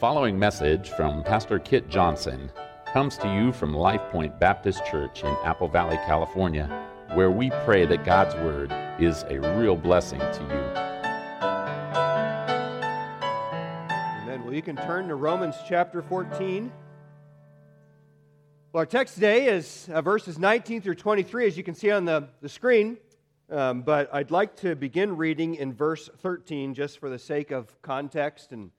following message from Pastor Kit Johnson comes to you from Life Point Baptist Church in Apple Valley, California, where we pray that God's Word is a real blessing to you. Amen. Well, you can turn to Romans chapter 14. Well, our text today is uh, verses 19 through 23, as you can see on the, the screen. Um, but I'd like to begin reading in verse 13 just for the sake of context, and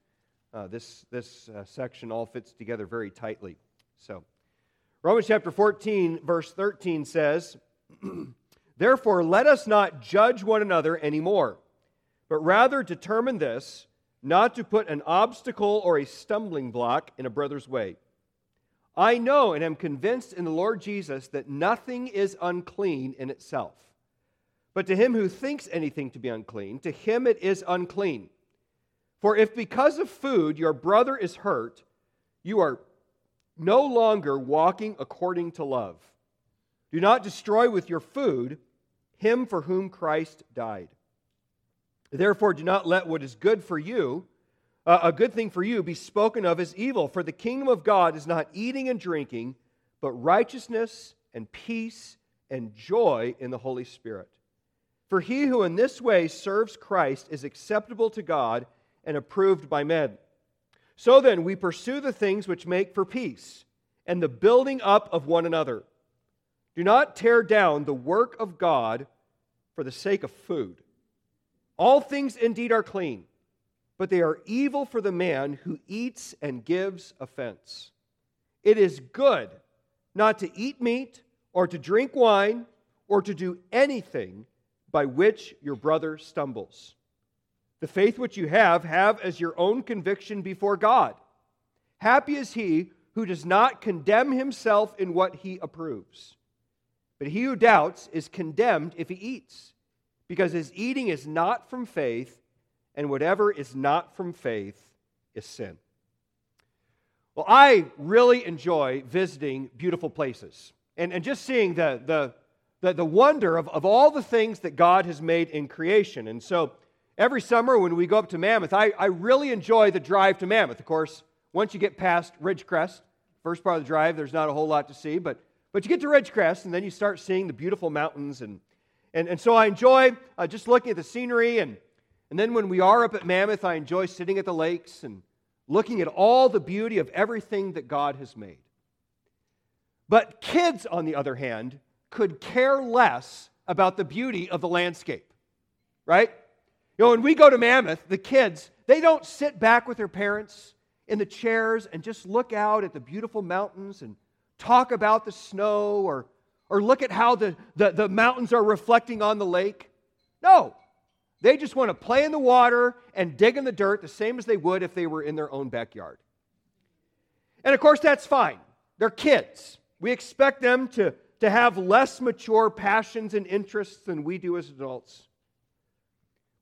uh, this, this uh, section all fits together very tightly. So, Romans chapter 14, verse 13 says, Therefore, let us not judge one another anymore, but rather determine this, not to put an obstacle or a stumbling block in a brother's way. I know and am convinced in the Lord Jesus that nothing is unclean in itself but to him who thinks anything to be unclean, to him it is unclean. For if because of food your brother is hurt, you are no longer walking according to love. Do not destroy with your food him for whom Christ died. Therefore, do not let what is good for you, uh, a good thing for you, be spoken of as evil. For the kingdom of God is not eating and drinking, but righteousness and peace and joy in the Holy Spirit. For he who in this way serves Christ is acceptable to God and approved by men. So then, we pursue the things which make for peace and the building up of one another. Do not tear down the work of God for the sake of food. All things indeed are clean, but they are evil for the man who eats and gives offense. It is good not to eat meat or to drink wine or to do anything by which your brother stumbles. The faith which you have, have as your own conviction before God. Happy is he who does not condemn himself in what he approves. But he who doubts is condemned if he eats, because his eating is not from faith, and whatever is not from faith is sin. Well, I really enjoy visiting beautiful places and, and just seeing the, the, the, the wonder of, of all the things that God has made in creation. And so every summer when we go up to Mammoth, I, I really enjoy the drive to Mammoth. Of course, once you get past Ridgecrest, first part of the drive, there's not a whole lot to see, but, but you get to Ridgecrest and then you start seeing the beautiful mountains. And, and, and so I enjoy uh, just looking at the scenery. And, and then when we are up at Mammoth, I enjoy sitting at the lakes and looking at all the beauty of everything that God has made. But kids, on the other hand, could care less about the beauty of the landscape, right? You know, when we go to Mammoth, the kids, they don't sit back with their parents in the chairs and just look out at the beautiful mountains and talk about the snow or, or look at how the, the, the mountains are reflecting on the lake. No, they just want to play in the water and dig in the dirt the same as they would if they were in their own backyard. And of course, that's fine. They're kids. We expect them to to have less mature passions and interests than we do as adults.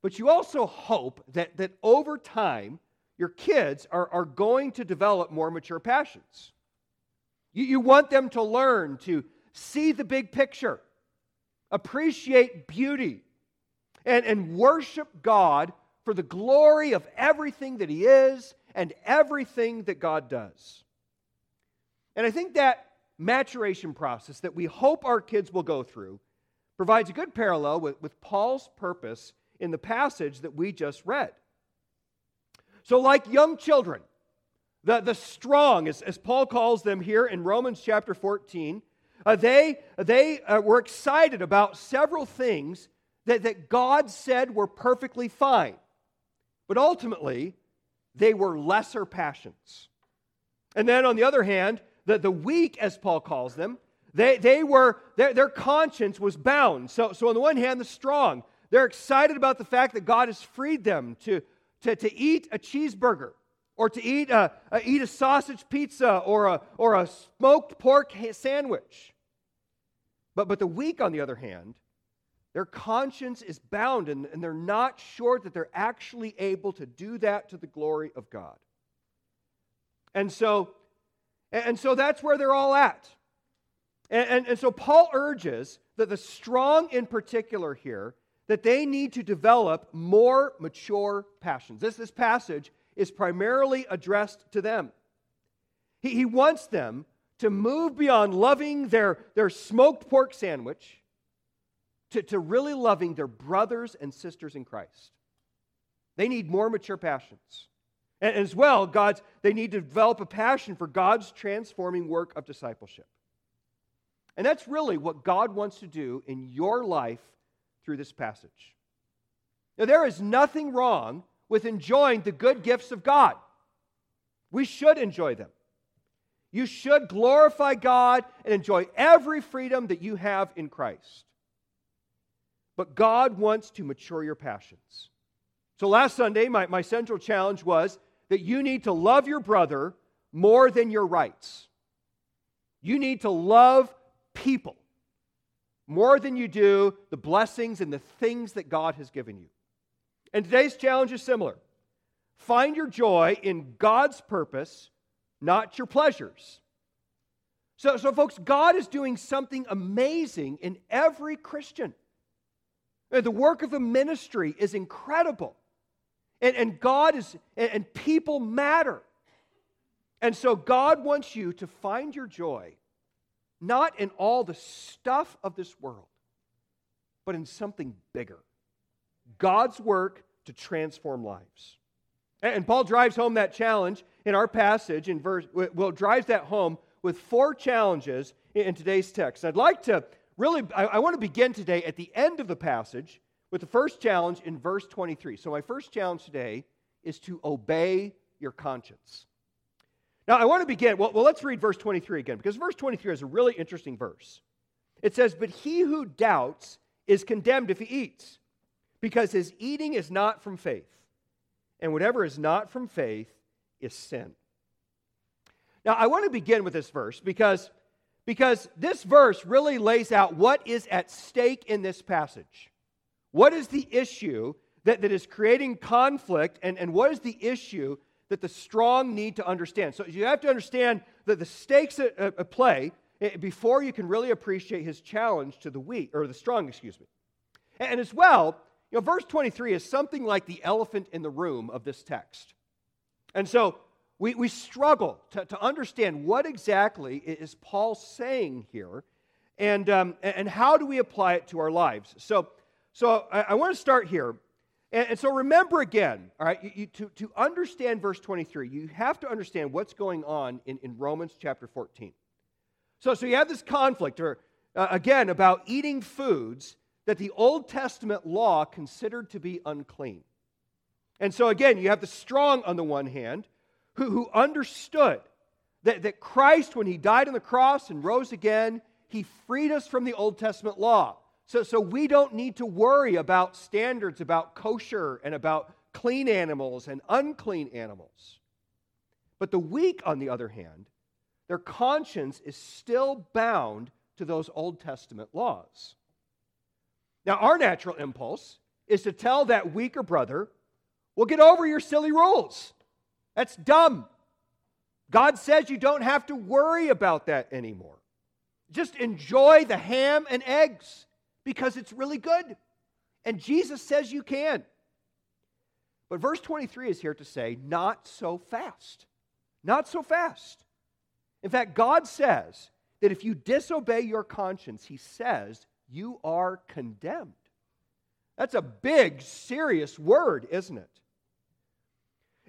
But you also hope that, that over time, your kids are, are going to develop more mature passions. You, you want them to learn to see the big picture, appreciate beauty, and, and worship God for the glory of everything that He is and everything that God does. And I think that maturation process that we hope our kids will go through provides a good parallel with, with Paul's purpose in the passage that we just read. So, like young children, the, the strong, as, as Paul calls them here in Romans chapter 14, uh, they, they uh, were excited about several things that, that God said were perfectly fine. But ultimately, they were lesser passions. And then on the other hand, the, the weak, as Paul calls them, they, they were, their, their conscience was bound. So, so, on the one hand, the strong, they're excited about the fact that God has freed them to, to, to eat a cheeseburger or to eat a, a, eat a sausage pizza or a, or a smoked pork sandwich. But, but the weak, on the other hand, their conscience is bound and, and they're not sure that they're actually able to do that to the glory of God. And so and so that's where they're all at. And, and, and, so Paul urges that the strong in particular here, that they need to develop more mature passions. This, this passage is primarily addressed to them. He, he wants them to move beyond loving their, their smoked pork sandwich to, to really loving their brothers and sisters in Christ. They need more mature passions. And as well, God's, they need to develop a passion for God's transforming work of discipleship. And that's really what God wants to do in your life through this passage. Now, there is nothing wrong with enjoying the good gifts of God. We should enjoy them. You should glorify God and enjoy every freedom that you have in Christ. But God wants to mature your passions. So last Sunday, my, my central challenge was that you need to love your brother more than your rights. You need to love people more than you do the blessings and the things that God has given you. And today's challenge is similar. Find your joy in God's purpose, not your pleasures. So, so folks, God is doing something amazing in every Christian. The work of the ministry is incredible. And, and God is, and, and people matter. And so God wants you to find your joy not in all the stuff of this world, but in something bigger God's work to transform lives. And Paul drives home that challenge in our passage in verse, well, drives that home with four challenges in today's text. I'd like to really, I, I want to begin today at the end of the passage with the first challenge in verse 23. So, my first challenge today is to obey your conscience. Now, I want to begin. Well, well, let's read verse 23 again, because verse 23 is a really interesting verse. It says, But he who doubts is condemned if he eats, because his eating is not from faith. And whatever is not from faith is sin. Now, I want to begin with this verse because, because this verse really lays out what is at stake in this passage. What is the issue that, that is creating conflict, and, and what is the issue that the strong need to understand. So you have to understand that the stakes at, at play eh, before you can really appreciate his challenge to the weak, or the strong, excuse me. And, as well, you know, verse 23 is something like the elephant in the room of this text. And so we, we struggle to, to understand what exactly is Paul saying here and, um, and how do we apply it to our lives. So, so I, I want to start here and, and so remember again, all right, you, you, to, to understand verse 23, you have to understand what's going on in, in Romans chapter 14. So, so you have this conflict, or uh, again, about eating foods that the Old Testament law considered to be unclean. And so again, you have the strong on the one hand who, who understood that, that Christ, when he died on the cross and rose again, he freed us from the Old Testament law. So, so we don't need to worry about standards about kosher and about clean animals and unclean animals. But the weak, on the other hand, their conscience is still bound to those Old Testament laws. Now, our natural impulse is to tell that weaker brother, well, get over your silly rules. That's dumb. God says you don't have to worry about that anymore. Just enjoy the ham and eggs because it's really good. And Jesus says you can. But verse 23 is here to say, not so fast. Not so fast. In fact, God says that if you disobey your conscience, He says you are condemned. That's a big, serious word, isn't it?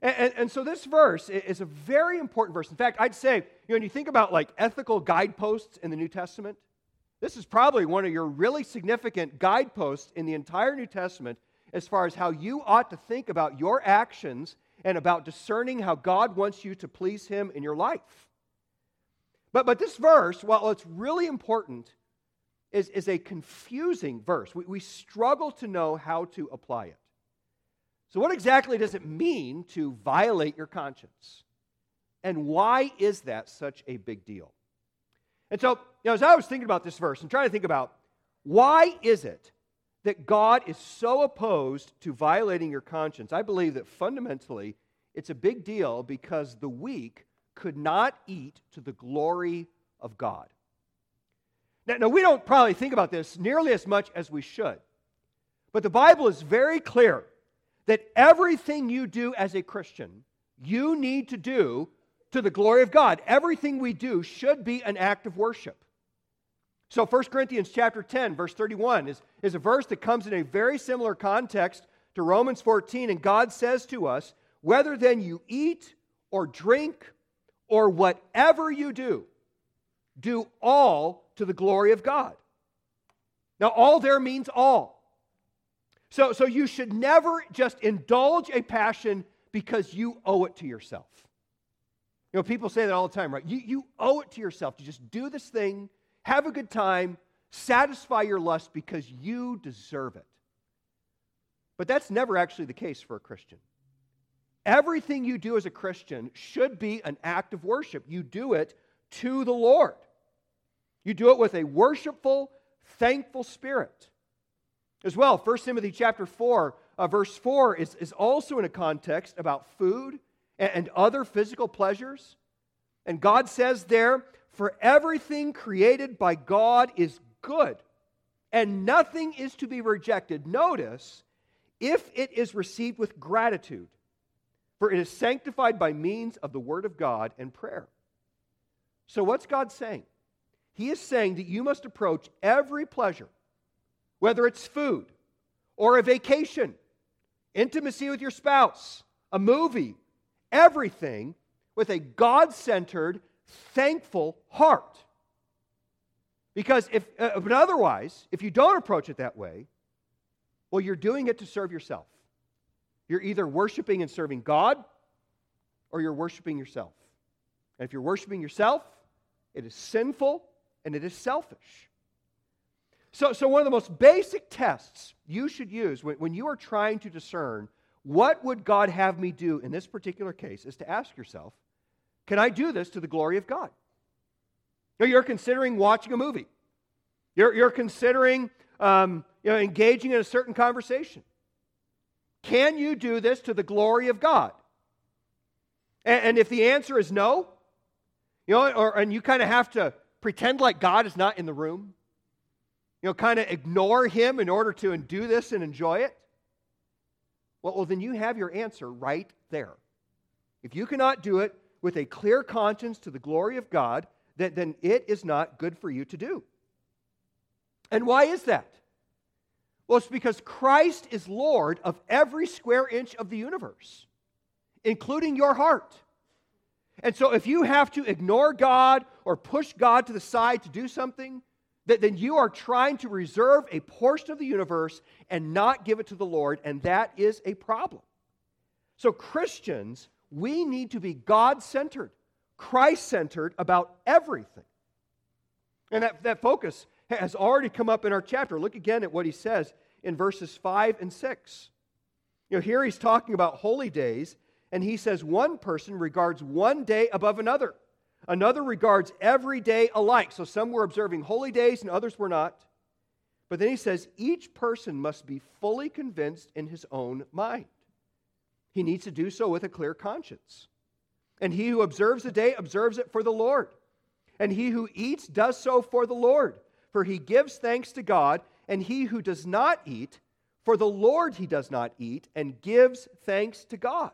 And, and, and, so this verse is a very important verse. In fact, I'd say, you know, when you think about like ethical guideposts in the New Testament, this is probably one of your really significant guideposts in the entire New Testament as far as how you ought to think about your actions and about discerning how God wants you to please Him in your life. But, but this verse, while it's really important, is, is a confusing verse. We, we struggle to know how to apply it. So, what exactly does it mean to violate your conscience? And why is that such a big deal? And so, you know, as I was thinking about this verse and trying to think about why is it that God is so opposed to violating your conscience, I believe that fundamentally it's a big deal because the weak could not eat to the glory of God. Now, now, we don't probably think about this nearly as much as we should, but the Bible is very clear that everything you do as a Christian you need to do to the glory of God. Everything we do should be an act of worship. So 1 Corinthians chapter 10, verse 31 is, is a verse that comes in a very similar context to Romans 14, and God says to us, whether then you eat or drink or whatever you do, do all to the glory of God. Now, all there means all. So, so you should never just indulge a passion because you owe it to yourself. You know, people say that all the time, right? You, you owe it to yourself to just do this thing, have a good time, satisfy your lust because you deserve it. But that's never actually the case for a Christian. Everything you do as a Christian should be an act of worship. You do it to the Lord. You do it with a worshipful, thankful spirit. As well, 1 Timothy chapter 4, uh, verse 4 is, is also in a context about food and, other physical pleasures. And God says there, For everything created by God is good, and nothing is to be rejected. Notice, if it is received with gratitude, for it is sanctified by means of the word of God and prayer. So, what's God saying? He is saying that you must approach every pleasure, whether it's food or a vacation, intimacy with your spouse, a movie, everything with a God centered, thankful heart. Because if, uh, but otherwise, if you don't approach it that way, well, you're doing it to serve yourself. You're either worshiping and serving God or you're worshiping yourself. And if you're worshiping yourself, it is sinful and it is selfish. So, so one of the most basic tests you should use when, when you are trying to discern what would God have me do in this particular case is to ask yourself, can I do this to the glory of God? You you're considering watching a movie. You're, you're considering um, you know, engaging in a certain conversation. Can you do this to the glory of God? And, and if the answer is no, you know, or, and you kind of have to pretend like God is not in the room, you know, kind of ignore Him in order to do this and enjoy it, well, well, then you have your answer right there. If you cannot do it with a clear conscience to the glory of God, then, then it is not good for you to do. And why is that? Well, it's because Christ is Lord of every square inch of the universe, including your heart. And so, if you have to ignore God or push God to the side to do something, then you are trying to reserve a portion of the universe and not give it to the Lord, and that is a problem. So, Christians, we need to be God centered, Christ centered about everything. And that, that focus has already come up in our chapter. Look again at what he says in verses 5 and 6. You know, here he's talking about holy days, and he says one person regards one day above another. Another regards every day alike. So some were observing holy days and others were not. But then he says each person must be fully convinced in his own mind. He needs to do so with a clear conscience. And he who observes a day observes it for the Lord. And he who eats does so for the Lord, for he gives thanks to God. And he who does not eat, for the Lord he does not eat, and gives thanks to God.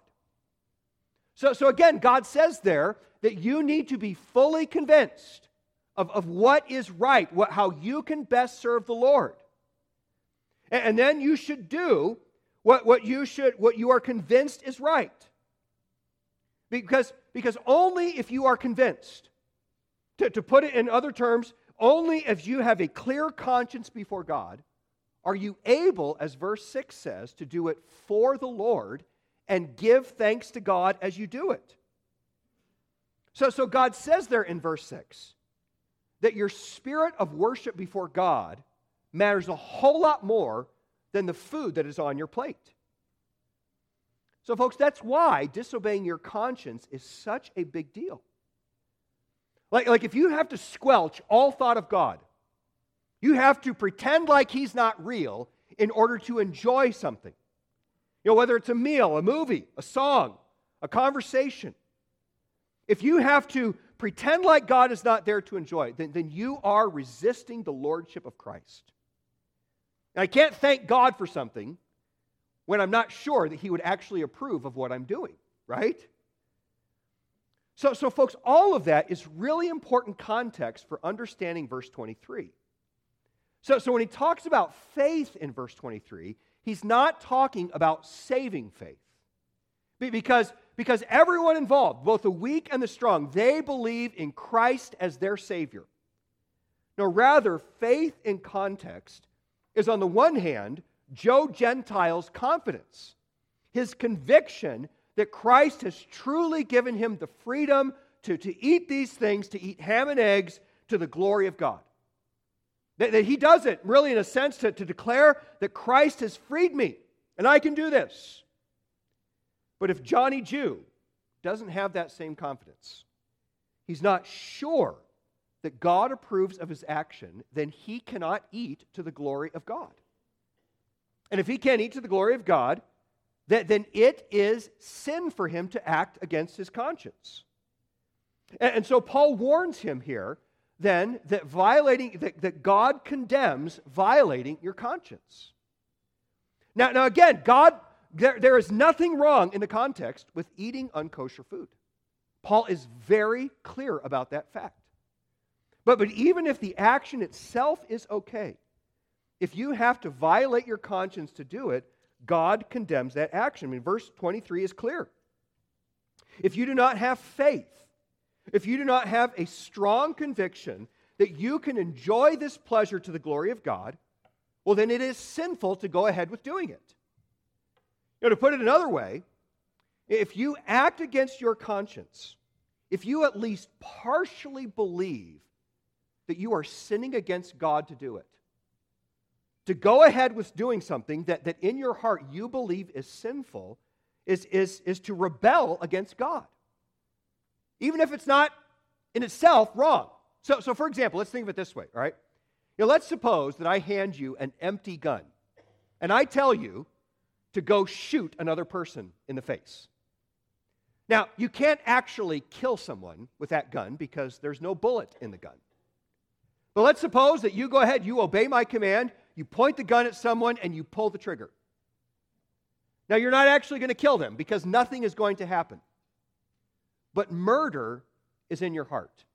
So, so again, God says there that you need to be fully convinced of, of what is right, what, how you can best serve the Lord. And, and then you should do what, what you should what you are convinced is right. Because, because only if you are convinced, to, to put it in other terms, only if you have a clear conscience before God are you able, as verse 6 says, to do it for the Lord and give thanks to God as you do it. So, so God says there in verse 6 that your spirit of worship before God matters a whole lot more than the food that is on your plate. So, folks, that's why disobeying your conscience is such a big deal. Like, like if you have to squelch all thought of God, you have to pretend like He's not real in order to enjoy something. Know, whether it's a meal, a movie, a song, a conversation. If you have to pretend like God is not there to enjoy it, then, then you are resisting the lordship of Christ. And I can't thank God for something when I'm not sure that He would actually approve of what I'm doing, right? So, so, folks, all of that is really important context for understanding verse 23. So, so when he talks about faith in verse 23, he's not talking about saving faith. Because, because everyone involved, both the weak and the strong, they believe in Christ as their Savior. No, rather, faith in context is on the one hand, Joe Gentile's confidence, his conviction that Christ has truly given him the freedom to, to eat these things, to eat ham and eggs to the glory of God. That, that he does it, really, in a sense, to, to declare that Christ has freed me and I can do this. But if Johnny Jew doesn't have that same confidence, he's not sure that God approves of his action, then he cannot eat to the glory of God. And if he can't eat to the glory of God, that, then it is sin for him to act against his conscience. And so Paul warns him here then that violating that, that God condemns violating your conscience. Now, now again, God, there, there is nothing wrong in the context with eating unkosher food. Paul is very clear about that fact. But, but even if the action itself is okay, if you have to violate your conscience to do it, God condemns that action. I mean, verse 23 is clear. If you do not have faith, if you do not have a strong conviction that you can enjoy this pleasure to the glory of God, well, then it is sinful to go ahead with doing it. You know, to put it another way, if you act against your conscience, if you at least partially believe that you are sinning against God to do it, to go ahead with doing something that, that in your heart you believe is sinful is, is, is to rebel against God even if it's not in itself wrong. So, so for example, let's think of it this way, all right? You know, let's suppose that I hand you an empty gun and I tell you to go shoot another person in the face. Now, you can't actually kill someone with that gun because there's no bullet in the gun. But let's suppose that you go ahead, you obey my command, you point the gun at someone, and you pull the trigger. Now, you're not actually going to kill them because nothing is going to happen. But murder is in your heart.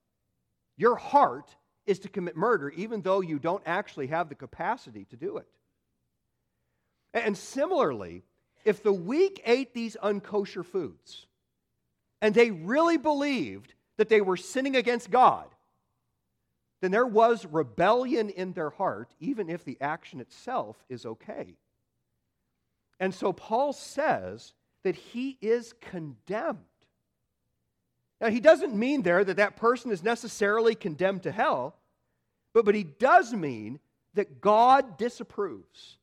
Your heart is to commit murder, even though you don't actually have the capacity to do it. And similarly, if the weak ate these unkosher foods and they really believed that they were sinning against God, then there was rebellion in their heart, even if the action itself is okay. And so Paul says that he is condemned now, he doesn't mean there that that person is necessarily condemned to hell, but, but he does mean that God disapproves.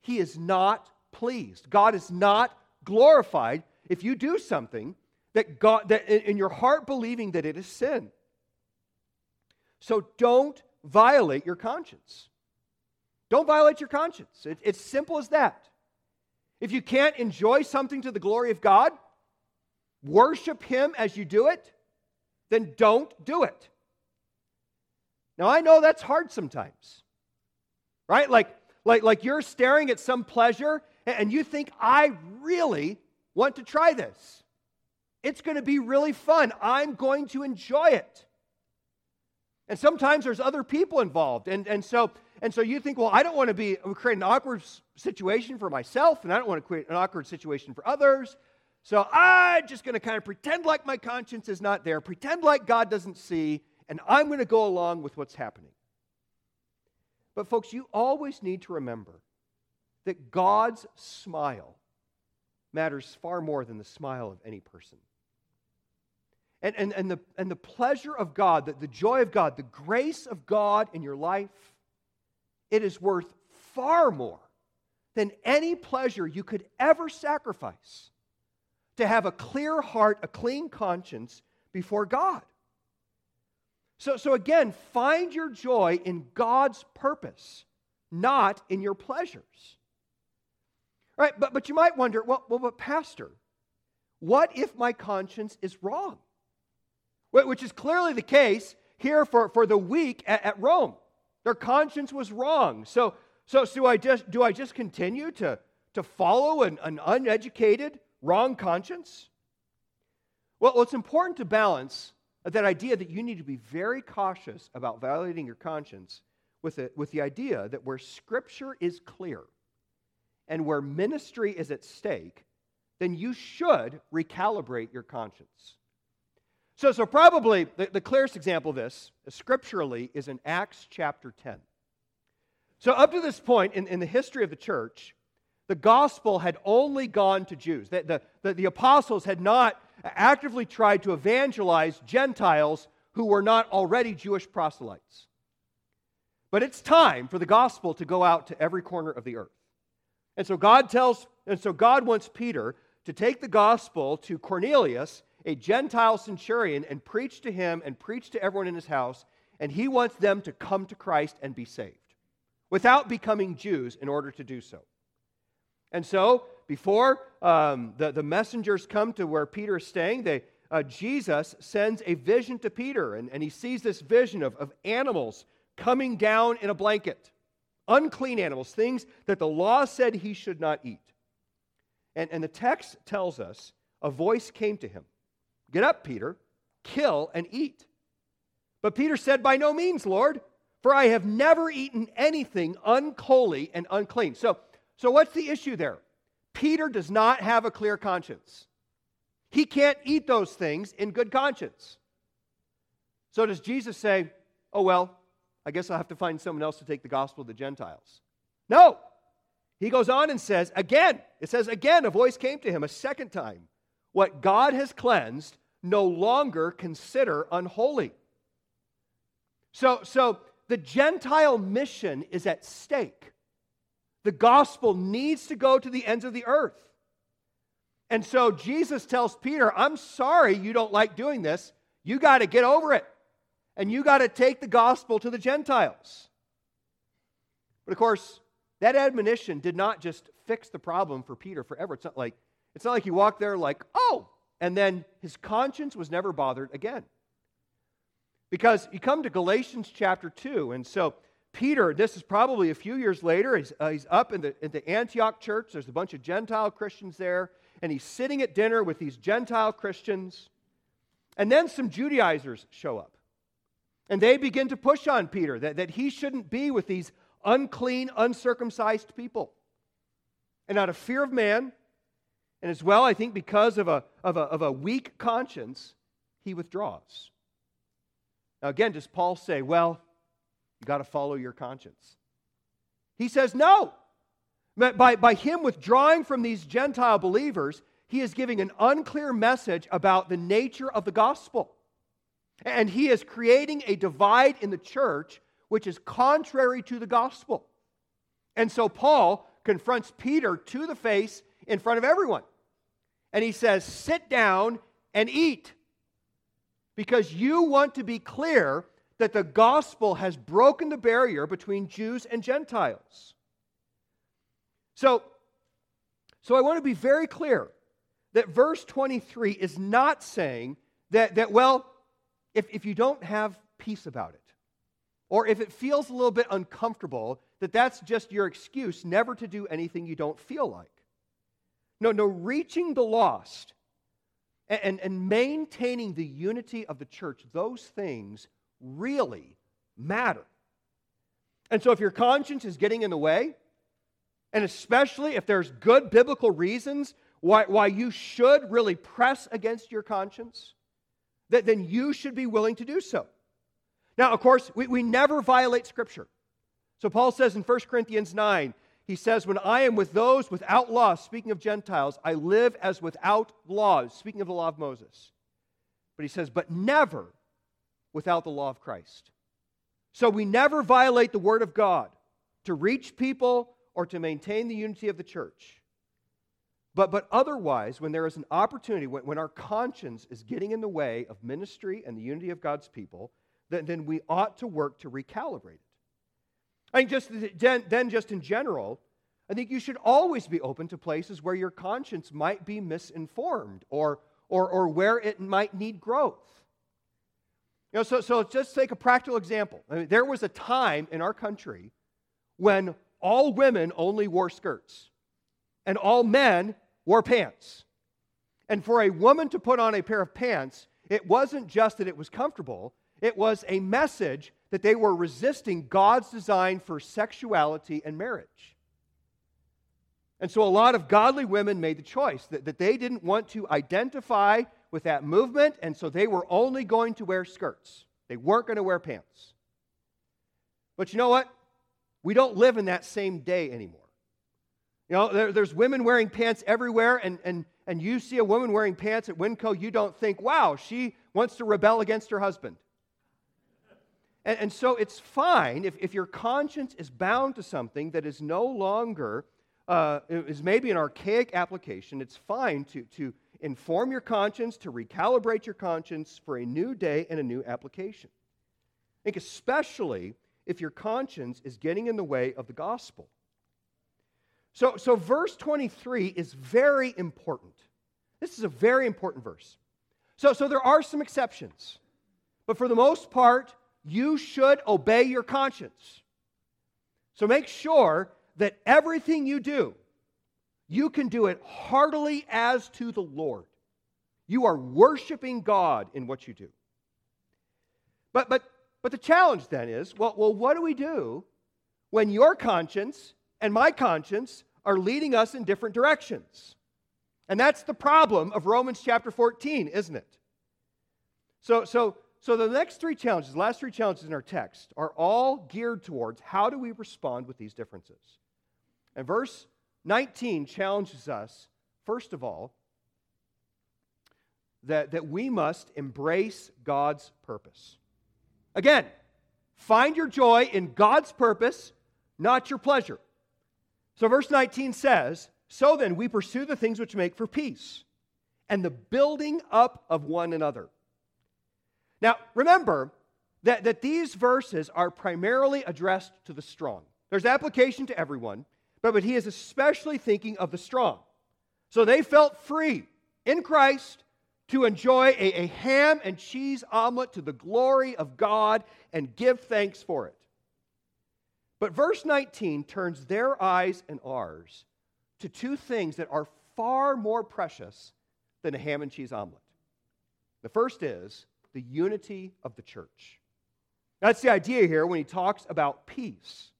He is not pleased. God is not glorified if you do something that God that in your heart believing that it is sin. So don't violate your conscience. Don't violate your conscience. It, it's simple as that. If you can't enjoy something to the glory of God, worship Him as you do it, then don't do it. Now, I know that's hard sometimes, right? Like, like, like you're staring at some pleasure and you think, I really want to try this. It's going to be really fun. I'm going to enjoy it. And sometimes there's other people involved. And, and, so, and so you think, well, I don't want to be create an awkward situation for myself, and I don't want to create an awkward situation for others. So I'm just going to kind of pretend like my conscience is not there, pretend like God doesn't see, and I'm going to go along with what's happening. But, folks, you always need to remember that God's smile matters far more than the smile of any person. And, and, and, the, and the pleasure of God, the, the joy of God, the grace of God in your life, it is worth far more than any pleasure you could ever sacrifice to have a clear heart, a clean conscience before God. So, so again, find your joy in God's purpose, not in your pleasures. All right, but, but you might wonder, well, well, but Pastor, what if my conscience is wrong? Which is clearly the case here for, for the weak at, at Rome. Their conscience was wrong. So, so, so I just, do I just continue to, to follow an, an uneducated, wrong conscience? Well, it's important to balance that idea that you need to be very cautious about violating your conscience with, it, with the idea that where Scripture is clear and where ministry is at stake, then you should recalibrate your conscience. So, so probably the, the clearest example of this, scripturally, is in Acts chapter 10. So, up to this point in, in the history of the church, the gospel had only gone to Jews. The, the, the, the apostles had not actively tried to evangelize Gentiles who were not already Jewish proselytes. But it's time for the gospel to go out to every corner of the earth. And so God tells, and so God wants Peter to take the gospel to Cornelius, a Gentile centurion, and preach to him and preach to everyone in his house. And he wants them to come to Christ and be saved without becoming Jews in order to do so. And so, before um, the, the messengers come to where Peter is staying, they, uh, Jesus sends a vision to Peter, and, and he sees this vision of, of animals coming down in a blanket unclean animals, things that the law said he should not eat. And, and the text tells us a voice came to him Get up, Peter, kill and eat. But Peter said, By no means, Lord, for I have never eaten anything unholy and unclean. So, so what's the issue there? Peter does not have a clear conscience. He can't eat those things in good conscience. So does Jesus say, Oh, well, I guess I'll have to find someone else to take the gospel to the Gentiles? No. He goes on and says, again, it says, again, a voice came to him a second time. What God has cleansed, no longer consider unholy. So, so the Gentile mission is at stake. The gospel needs to go to the ends of the earth. And so Jesus tells Peter, I'm sorry you don't like doing this. You got to get over it. And you got to take the gospel to the Gentiles. But of course, that admonition did not just fix the problem for Peter forever. It's not like it's not like he walked there like, "Oh," and then his conscience was never bothered again. Because you come to Galatians chapter 2, and so Peter, this is probably a few years later, he's, uh, he's up in the, in the Antioch church. There's a bunch of Gentile Christians there, and he's sitting at dinner with these Gentile Christians. And then some Judaizers show up. And they begin to push on Peter that, that he shouldn't be with these unclean, uncircumcised people. And out of fear of man, and as well, I think because of a, of a, of a weak conscience, he withdraws. Now, again, does Paul say, well, got to follow your conscience. He says no. By, by him withdrawing from these Gentile believers, he is giving an unclear message about the nature of the gospel. And he is creating a divide in the church which is contrary to the gospel. And so Paul confronts Peter to the face in front of everyone. And he says, Sit down and eat. Because you want to be clear that the gospel has broken the barrier between Jews and Gentiles. So, so I want to be very clear that verse 23 is not saying that, that well, if, if you don't have peace about it, or if it feels a little bit uncomfortable, that that's just your excuse never to do anything you don't feel like. No, no, reaching the lost and, and, and maintaining the unity of the church, those things really matter. And so if your conscience is getting in the way, and especially if there's good biblical reasons why, why you should really press against your conscience, that then you should be willing to do so. Now, of course, we, we never violate Scripture. So Paul says in 1 Corinthians 9, he says, When I am with those without law, speaking of Gentiles, I live as without laws, speaking of the law of Moses. But he says, But never without the law of Christ. So we never violate the Word of God to reach people or to maintain the unity of the church. But, but otherwise, when there is an opportunity, when, when our conscience is getting in the way of ministry and the unity of God's people, then, then we ought to work to recalibrate it. I think just then, then, just in general, I think you should always be open to places where your conscience might be misinformed or, or, or where it might need growth. You know, so, so just take a practical example. I mean, there was a time in our country when all women only wore skirts and all men wore pants. And for a woman to put on a pair of pants, it wasn't just that it was comfortable, it was a message that they were resisting God's design for sexuality and marriage. And so a lot of godly women made the choice that, that they didn't want to identify with that movement, and so they were only going to wear skirts. They weren't going to wear pants. But you know what? We don't live in that same day anymore. You know, there, there's women wearing pants everywhere, and, and, and you see a woman wearing pants at Winco, you don't think, wow, she wants to rebel against her husband. And, and so it's fine if, if your conscience is bound to something that is no longer, uh, is maybe an archaic application, it's fine to, to inform your conscience, to recalibrate your conscience for a new day and a new application. I think especially if your conscience is getting in the way of the gospel. So, so verse 23 is very important. This is a very important verse. So, so there are some exceptions, but for the most part, you should obey your conscience. So make sure that everything you do, you can do it heartily as to the Lord. You are worshiping God in what you do. But, but, but the challenge then is well, well, what do we do when your conscience and my conscience are leading us in different directions. And that's the problem of Romans chapter 14, isn't it? So, so, so the next three challenges, the last three challenges in our text, are all geared towards how do we respond with these differences. And verse 19 challenges us, first of all, that, that we must embrace God's purpose. Again, find your joy in God's purpose, not your pleasure. So, verse 19 says, So then we pursue the things which make for peace and the building up of one another. Now, remember that, that these verses are primarily addressed to the strong. There's application to everyone, but, but he is especially thinking of the strong. So they felt free in Christ to enjoy a, a ham and cheese omelet to the glory of God and give thanks for it. But verse 19 turns their eyes and ours to two things that are far more precious than a ham and cheese omelet. The first is the unity of the church. That's the idea here when he talks about peace.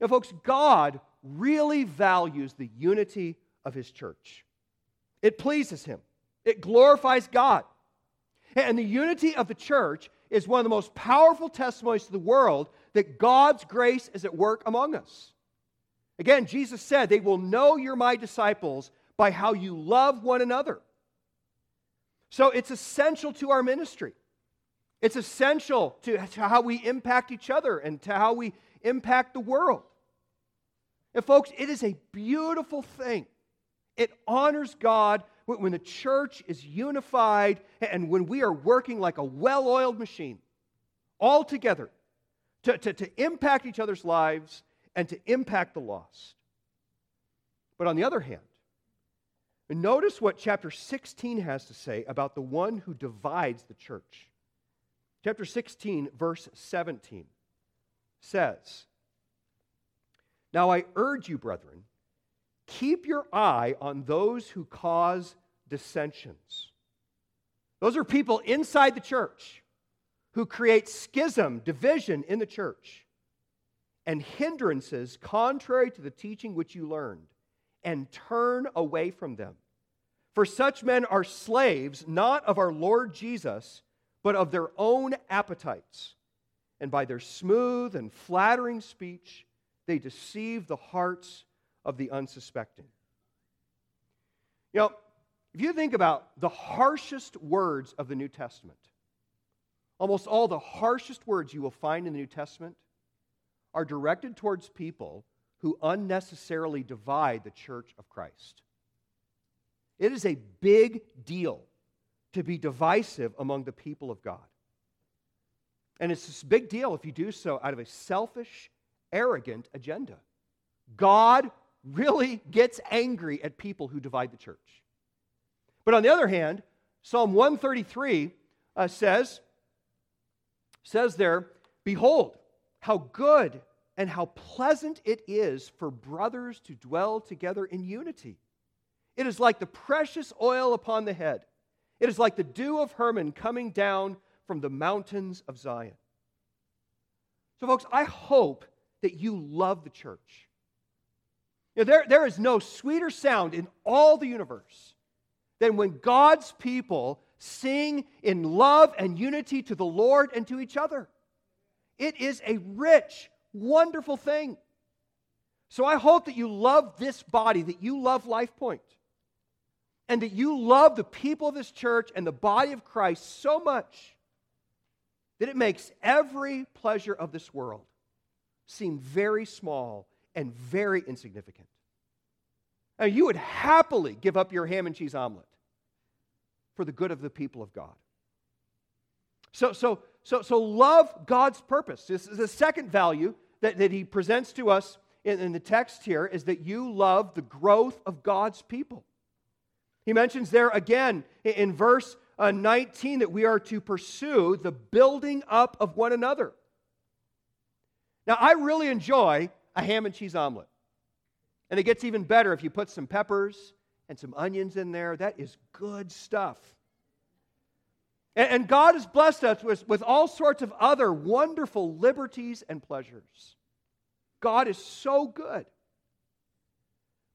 Now, folks, God really values the unity of his church. It pleases him, it glorifies God. And the unity of the church is one of the most powerful testimonies to the world that God's grace is at work among us. Again, Jesus said, They will know you're my disciples by how you love one another. So it's essential to our ministry. It's essential to, to how we impact each other and to how we impact the world. And, folks, it is a beautiful thing. It honors God when the church is unified and when we are working like a well oiled machine, all together to, to, to impact each other's lives and to impact the lost. But on the other hand, notice what chapter 16 has to say about the one who divides the church. Chapter 16, verse 17 says, Now I urge you, brethren, keep your eye on those who cause dissensions. Those are people inside the church who create schism, division in the church, and hindrances contrary to the teaching which you learned, and turn away from them. For such men are slaves not of our Lord Jesus, but of their own appetites. And by their smooth and flattering speech, they deceive the hearts of the unsuspecting. You know, if you think about the harshest words of the New Testament, Almost all the harshest words you will find in the New Testament are directed towards people who unnecessarily divide the church of Christ. It is a big deal to be divisive among the people of God. And it's a big deal if you do so out of a selfish, arrogant agenda. God really gets angry at people who divide the church. But on the other hand, Psalm 133 uh, says, says there, Behold, how good and how pleasant it is for brothers to dwell together in unity. It is like the precious oil upon the head. It is like the dew of Hermon coming down from the mountains of Zion. So, folks, I hope that you love the church. You know, there, there is no sweeter sound in all the universe than when God's people sing in love and unity to the Lord and to each other. It is a rich, wonderful thing. So I hope that you love this body, that you love Life Point, and that you love the people of this church and the body of Christ so much that it makes every pleasure of this world seem very small and very insignificant. Now, you would happily give up your ham and cheese omelet for the good of the people of God. So, so, so, so love God's purpose. This is the second value that, that he presents to us in, in the text here is that you love the growth of God's people. He mentions there again in verse uh, 19 that we are to pursue the building up of one another. Now, I really enjoy a ham and cheese omelet. And it gets even better if you put some peppers and some onions in there. That is good stuff. And, and God has blessed us with, with all sorts of other wonderful liberties and pleasures. God is so good.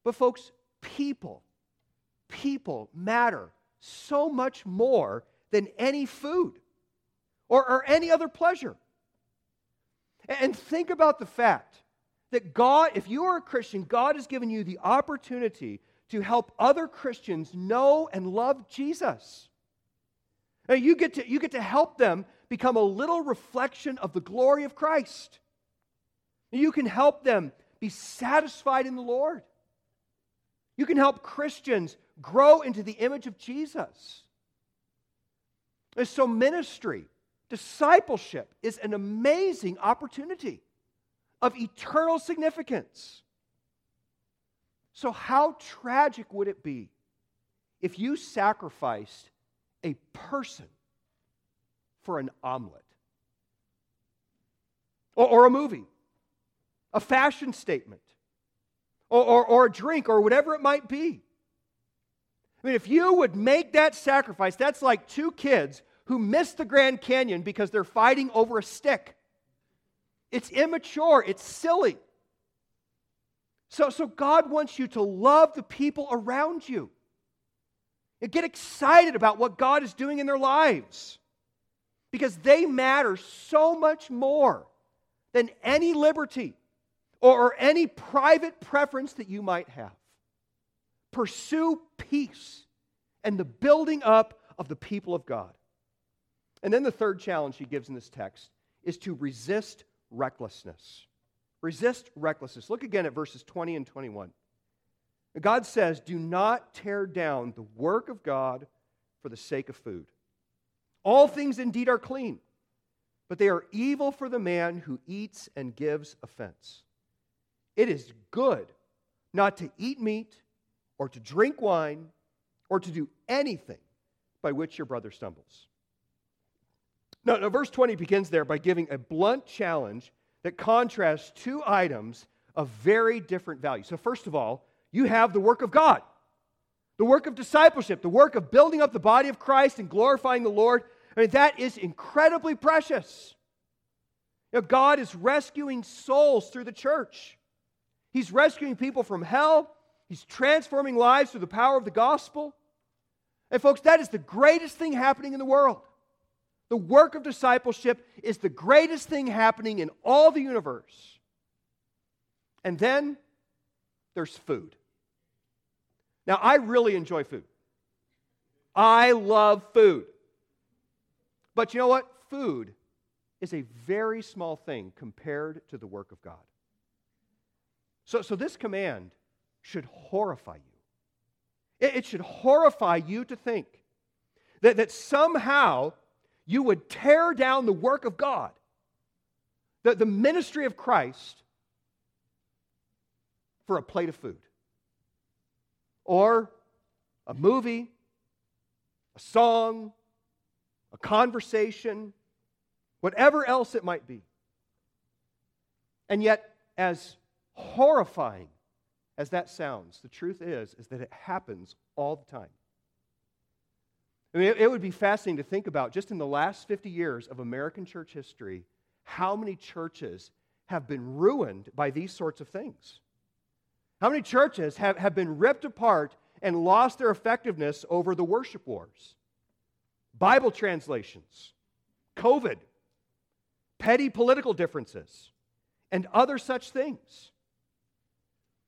But, folks, people, people matter so much more than any food or, or any other pleasure. And think about the fact that God, if you are a Christian, God has given you the opportunity to help other Christians know and love Jesus. Now you get to, you get to help them become a little reflection of the glory of Christ. You can help them be satisfied in the Lord. You can help Christians grow into the image of Jesus. And so, ministry, discipleship is an amazing opportunity of eternal significance. So, how tragic would it be if you sacrificed a person for an omelet? Or, or a movie, a fashion statement, or, or, or a drink, or whatever it might be. I mean, if you would make that sacrifice, that's like two kids who miss the Grand Canyon because they're fighting over a stick. It's immature, it's silly. So, so God wants you to love the people around you and get excited about what God is doing in their lives because they matter so much more than any liberty or, or any private preference that you might have. Pursue peace and the building up of the people of God. And then the third challenge he gives in this text is to resist recklessness. Resist recklessness. Look again at verses 20 and 21. God says, Do not tear down the work of God for the sake of food. All things indeed are clean, but they are evil for the man who eats and gives offense. It is good not to eat meat or to drink wine or to do anything by which your brother stumbles. Now, now, verse 20 begins there by giving a blunt challenge that contrasts two items of very different value. So, first of all, you have the work of God, the work of discipleship, the work of building up the body of Christ and glorifying the Lord. I mean, that is incredibly precious. You know, God is rescuing souls through the church. He's rescuing people from hell. He's transforming lives through the power of the gospel. And, folks, that is the greatest thing happening in the world. The work of discipleship is the greatest thing happening in all the universe. And then there's food. Now, I really enjoy food. I love food. But you know what? Food is a very small thing compared to the work of God. So, so this command should horrify you. It, it should horrify you to think that, that somehow you would tear down the work of God, the, the ministry of Christ, for a plate of food or a movie, a song, a conversation, whatever else it might be. And yet, as horrifying as that sounds, the truth is, is that it happens all the time. I mean, it, would be fascinating to think about just in the last 50 years of American church history, how many churches have been ruined by these sorts of things. How many churches have, have been ripped apart and lost their effectiveness over the worship wars? Bible translations, COVID, petty political differences, and other such things.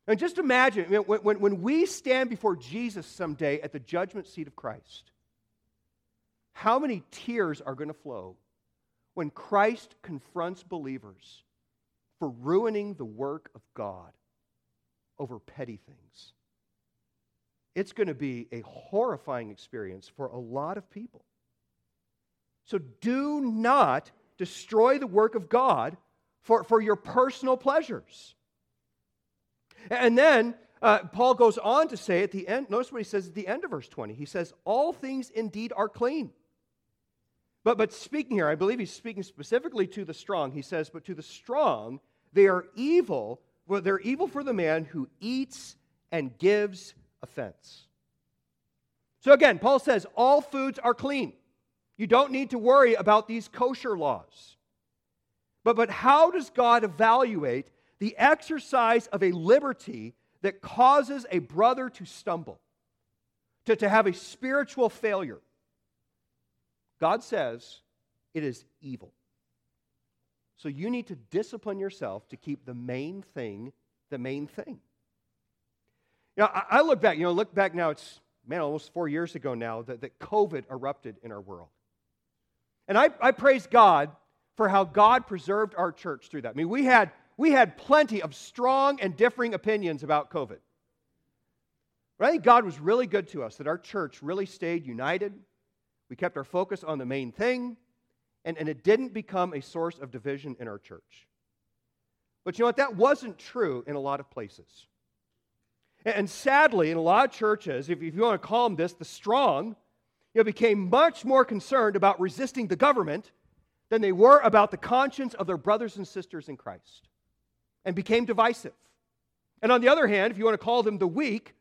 And just imagine when, when, when we stand before Jesus someday at the judgment seat of Christ, how many tears are going to flow when Christ confronts believers for ruining the work of God over petty things? It's going to be a horrifying experience for a lot of people. So do not destroy the work of God for, for your personal pleasures. And then uh, Paul goes on to say at the end, notice what he says at the end of verse 20. He says, All things indeed are clean. But, but speaking here, I believe he's speaking specifically to the strong. He says, But to the strong, they are evil. Well, they're evil for the man who eats and gives offense. So again, Paul says, All foods are clean. You don't need to worry about these kosher laws. But, but how does God evaluate the exercise of a liberty that causes a brother to stumble, to, to have a spiritual failure. God says it is evil. So you need to discipline yourself to keep the main thing the main thing. Know, I, I look back, you know, look back now, it's, man, almost four years ago now that, that COVID erupted in our world. And I, I praise God for how God preserved our church through that. I mean, we had we had plenty of strong and differing opinions about COVID. But I think God was really good to us, that our church really stayed united. We kept our focus on the main thing, and, and it didn't become a source of division in our church. But you know what? That wasn't true in a lot of places. And, and sadly, in a lot of churches, if, if you want to call them this, the strong, you know, became much more concerned about resisting the government than they were about the conscience of their brothers and sisters in Christ and became divisive. And on the other hand, if you want to call them the weak,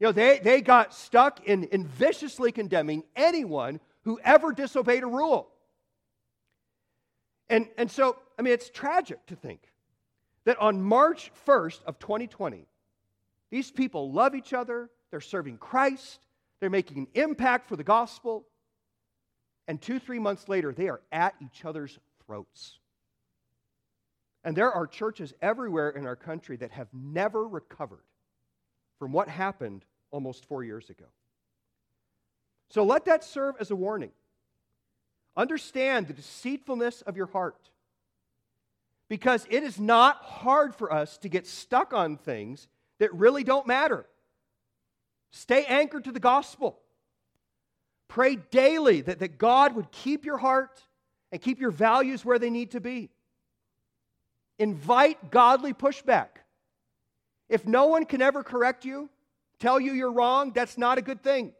you know, they, they got stuck in, in viciously condemning anyone who ever disobeyed a rule. And, and so, I mean, it's tragic to think that on March 1st of 2020, these people love each other, they're serving Christ, they're making an impact for the gospel, and two, three months later, they are at each other's throats. And there are churches everywhere in our country that have never recovered from what happened almost four years ago. So let that serve as a warning. Understand the deceitfulness of your heart. Because it is not hard for us to get stuck on things that really don't matter. Stay anchored to the gospel. Pray daily that, that God would keep your heart and keep your values where they need to be. Invite godly pushback. If no one can ever correct you, tell you you're wrong, that's not a good thing.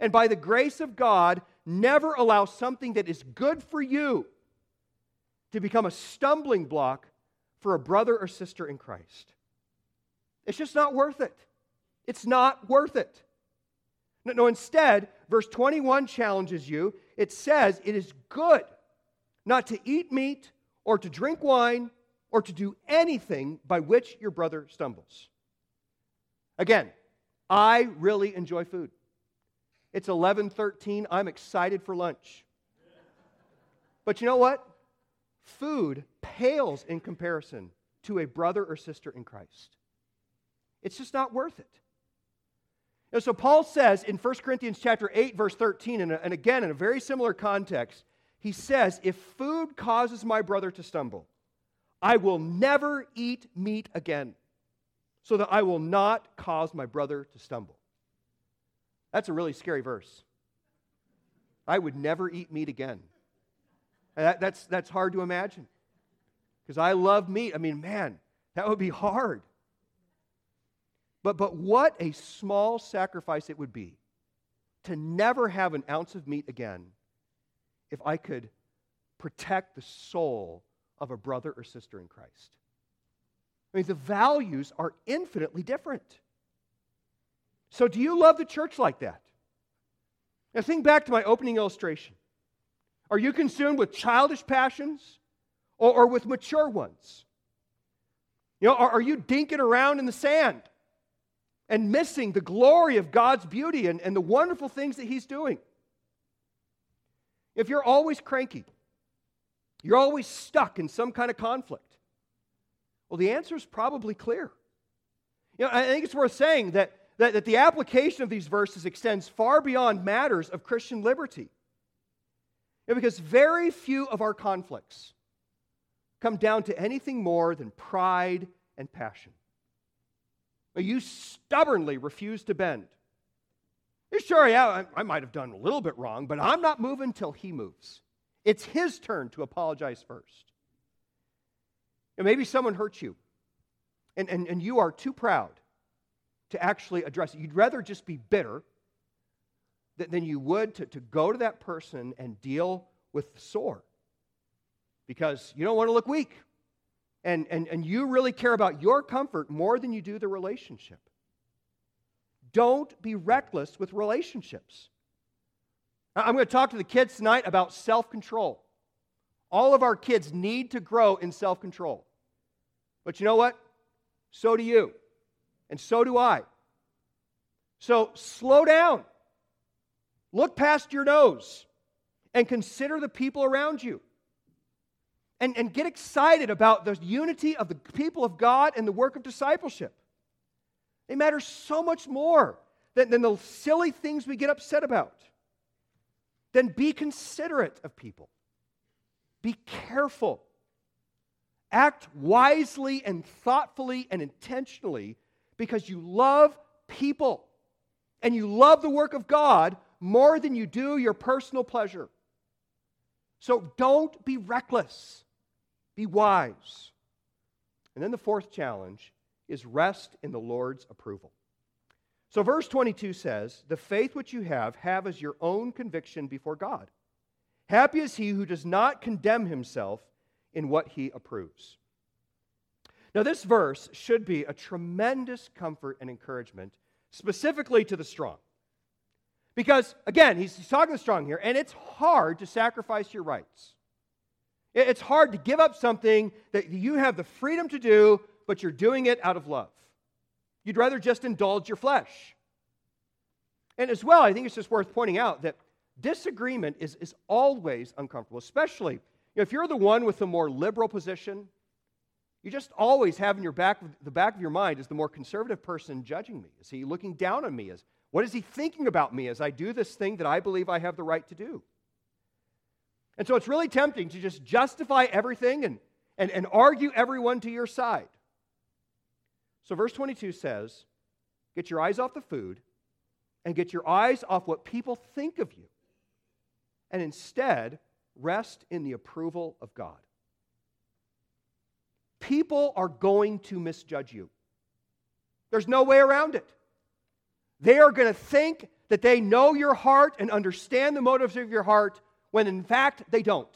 And by the grace of God, never allow something that is good for you to become a stumbling block for a brother or sister in Christ. It's just not worth it. It's not worth it. No, no, instead, verse 21 challenges you. It says it is good not to eat meat or to drink wine, or to do anything by which your brother stumbles. Again, I really enjoy food. It's 11:13. I'm excited for lunch. But you know what? Food pales in comparison to a brother or sister in Christ. It's just not worth it. And so Paul says in 1 Corinthians chapter 8 verse 13 and, and again in a very similar context, he says, If food causes my brother to stumble, I will never eat meat again, so that I will not cause my brother to stumble. That's a really scary verse. I would never eat meat again. That, that's, that's hard to imagine. Because I love meat. I mean, man, that would be hard. But, but what a small sacrifice it would be to never have an ounce of meat again if I could protect the soul of a brother or sister in Christ. I mean, the values are infinitely different. So, do you love the church like that? Now, think back to my opening illustration. Are you consumed with childish passions or, or with mature ones? You know, are, are, you dinking around in the sand and missing the glory of God's beauty and, and the wonderful things that He's doing? If you're always cranky, you're always stuck in some kind of conflict, well, the answer is probably clear. You know, I think it's worth saying that, that, that the application of these verses extends far beyond matters of Christian liberty. Because very few of our conflicts come down to anything more than pride and passion. You stubbornly refuse to bend. Sure, yeah, I, I might have done a little bit wrong, but I'm not moving till he moves. It's his turn to apologize first. And maybe someone hurt you, and, and, and you are too proud to actually address it. You'd rather just be bitter than, than you would to, to go to that person and deal with the sore because you don't want to look weak. And, and, and you really care about your comfort more than you do the relationship. Don't be reckless with relationships. I'm going to talk to the kids tonight about self control. All of our kids need to grow in self control. But you know what? So do you. And so do I. So slow down. Look past your nose and consider the people around you. And, and get excited about the unity of the people of God and the work of discipleship. They matter so much more than, than the silly things we get upset about. Then be considerate of people. Be careful. Act wisely and thoughtfully and intentionally because you love people and you love the work of God more than you do your personal pleasure. So don't be reckless, be wise. And then the fourth challenge is rest in the Lord's approval. So, verse 22 says, The faith which you have, have as your own conviction before God. Happy is he who does not condemn himself in what he approves. Now, this verse should be a tremendous comfort and encouragement, specifically to the strong. Because, again, he's, talking to the strong here, and it's hard to sacrifice your rights. It's hard to give up something that you have the freedom to do, but you're doing it out of love. You'd rather just indulge your flesh. And as well, I think it's just worth pointing out that disagreement is, is always uncomfortable, especially if you're the one with the more liberal position. You just always have in your back, the back of your mind is the more conservative person judging me. Is he looking down on me? Is what is he thinking about me as I do this thing that I believe I have the right to do? And so it's really tempting to just justify everything and, and, and argue everyone to your side. So, verse 22 says, Get your eyes off the food and get your eyes off what people think of you, and instead rest in the approval of God. People are going to misjudge you. There's no way around it. They are going to think that they know your heart and understand the motives of your heart when in fact they don't.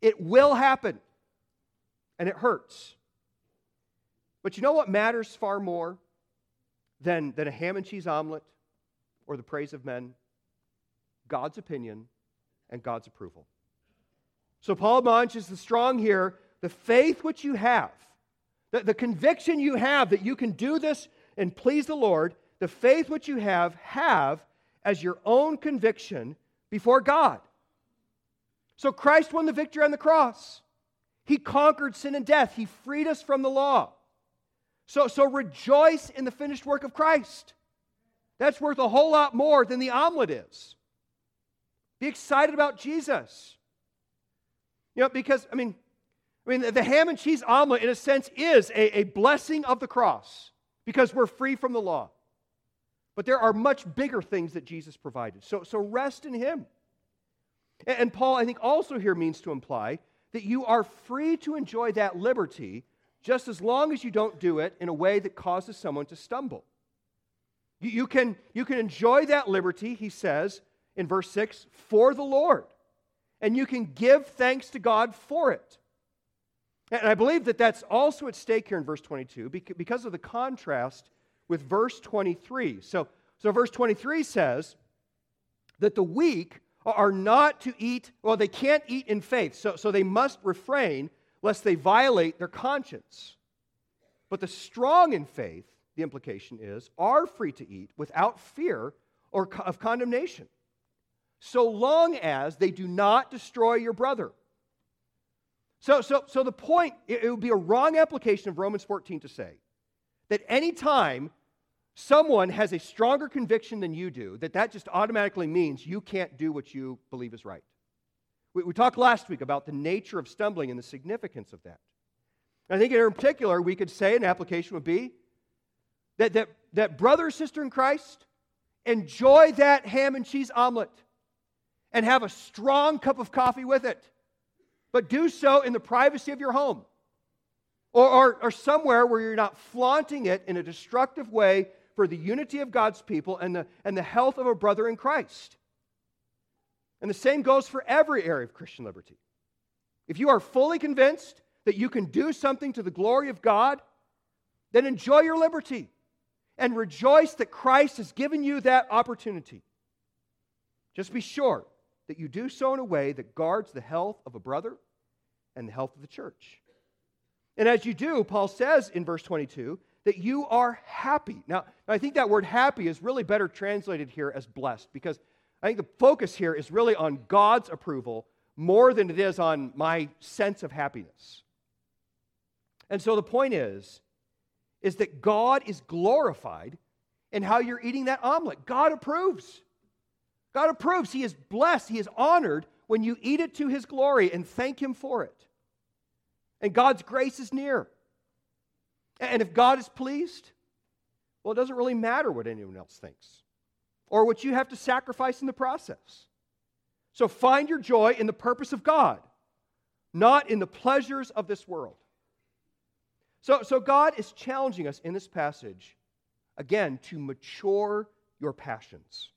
It will happen, and it hurts. But you know what matters far more than, than a ham and cheese omelet or the praise of men? God's opinion and God's approval. So Paul admonishes the strong here the faith which you have, the, the conviction you have that you can do this and please the Lord, the faith which you have, have as your own conviction before God. So Christ won the victory on the cross. He conquered sin and death. He freed us from the law. So, so rejoice in the finished work of Christ. That's worth a whole lot more than the omelet is. Be excited about Jesus. You know, because, I mean, I mean, the ham and cheese omelet, in a sense, is a, a blessing of the cross because we're free from the law. But there are much bigger things that Jesus provided. So, so rest in Him. And, and Paul, I think, also here means to imply that you are free to enjoy that liberty just as long as you don't do it in a way that causes someone to stumble. You, you, can, you can enjoy that liberty, he says in verse 6, for the Lord. And you can give thanks to God for it. And I believe that that's also at stake here in verse 22 because of the contrast with verse 23. So, so verse 23 says that the weak are not to eat, well, they can't eat in faith, so, so they must refrain lest they violate their conscience. But the strong in faith, the implication is, are free to eat without fear or of condemnation, so long as they do not destroy your brother. So, so, so the point, it, it would be a wrong application of Romans 14 to say that any time someone has a stronger conviction than you do, that that just automatically means you can't do what you believe is right. We, we talked last week about the nature of stumbling and the significance of that. I think in particular, we could say an application would be that, that, that brother sister in Christ enjoy that ham and cheese omelet and have a strong cup of coffee with it, but do so in the privacy of your home or, or, or somewhere where you're not flaunting it in a destructive way for the unity of God's people and the, and the health of a brother in Christ. And the same goes for every area of Christian liberty. If you are fully convinced that you can do something to the glory of God, then enjoy your liberty and rejoice that Christ has given you that opportunity. Just be sure that you do so in a way that guards the health of a brother and the health of the church. And as you do, Paul says in verse 22 that you are happy. Now, I think that word happy is really better translated here as blessed because I think the focus here is really on God's approval more than it is on my sense of happiness. And so the point is is that God is glorified in how you're eating that omelet. God approves. God approves. He is blessed. He is honored when you eat it to his glory and thank him for it. And God's grace is near. And if God is pleased, well, it doesn't really matter what anyone else thinks or what you have to sacrifice in the process. So find your joy in the purpose of God, not in the pleasures of this world. So, so God is challenging us in this passage, again, to mature your passions.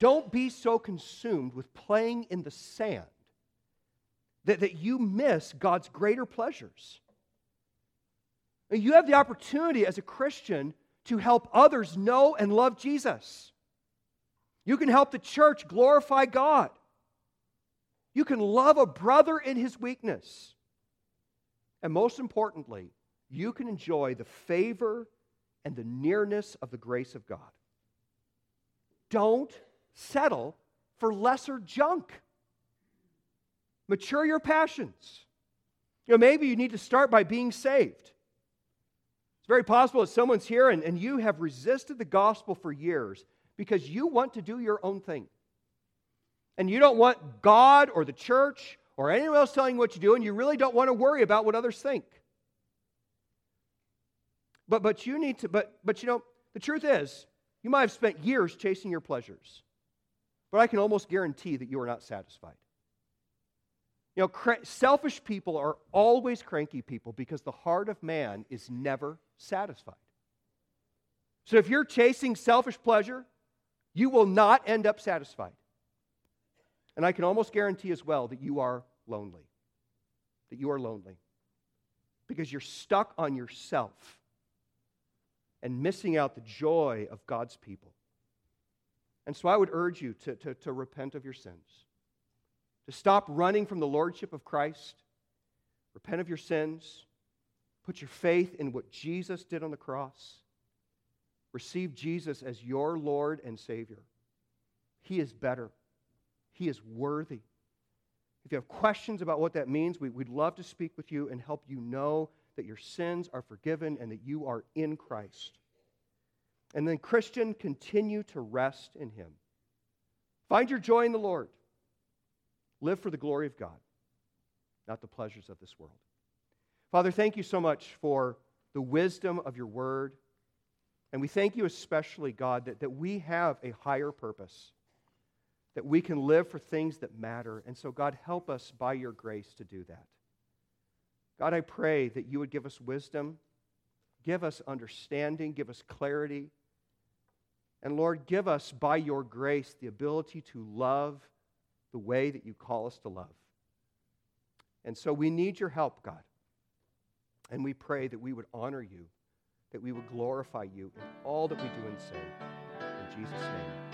Don't be so consumed with playing in the sand that, that you miss God's greater pleasures. You have the opportunity as a Christian to help others know and love Jesus. You can help the church glorify God. You can love a brother in his weakness. And most importantly, you can enjoy the favor and the nearness of the grace of God. Don't settle for lesser junk. Mature your passions. You know, maybe you need to start by being saved. It's very possible that someone's here and, and you have resisted the gospel for years because you want to do your own thing. And you don't want God or the church or anyone else telling you what to do, and you really don't want to worry about what others think. But, but you need to, but, but you know, the truth is, you might have spent years chasing your pleasures, but I can almost guarantee that you are not satisfied. You know, selfish people are always cranky people because the heart of man is never satisfied. So if you're chasing selfish pleasure, you will not end up satisfied. And I can almost guarantee as well that you are lonely. That you are lonely. Because you're stuck on yourself and missing out the joy of God's people. And so I would urge you to, to, to repent of your sins to stop running from the lordship of Christ, repent of your sins, put your faith in what Jesus did on the cross, receive Jesus as your Lord and Savior. He is better, He is worthy. If you have questions about what that means, we, would love to speak with you and help you know that your sins are forgiven and that you are in Christ. And then, Christian, continue to rest in Him. Find your joy in the Lord. Live for the glory of God, not the pleasures of this world. Father, thank you so much for the wisdom of your word. And we thank you especially, God, that, that we have a higher purpose, that we can live for things that matter. And so, God, help us by your grace to do that. God, I pray that you would give us wisdom, give us understanding, give us clarity. And Lord, give us by your grace the ability to love the way that you call us to love. And so we need your help, God. And we pray that we would honor you, that we would glorify you in all that we do and say. In Jesus' name.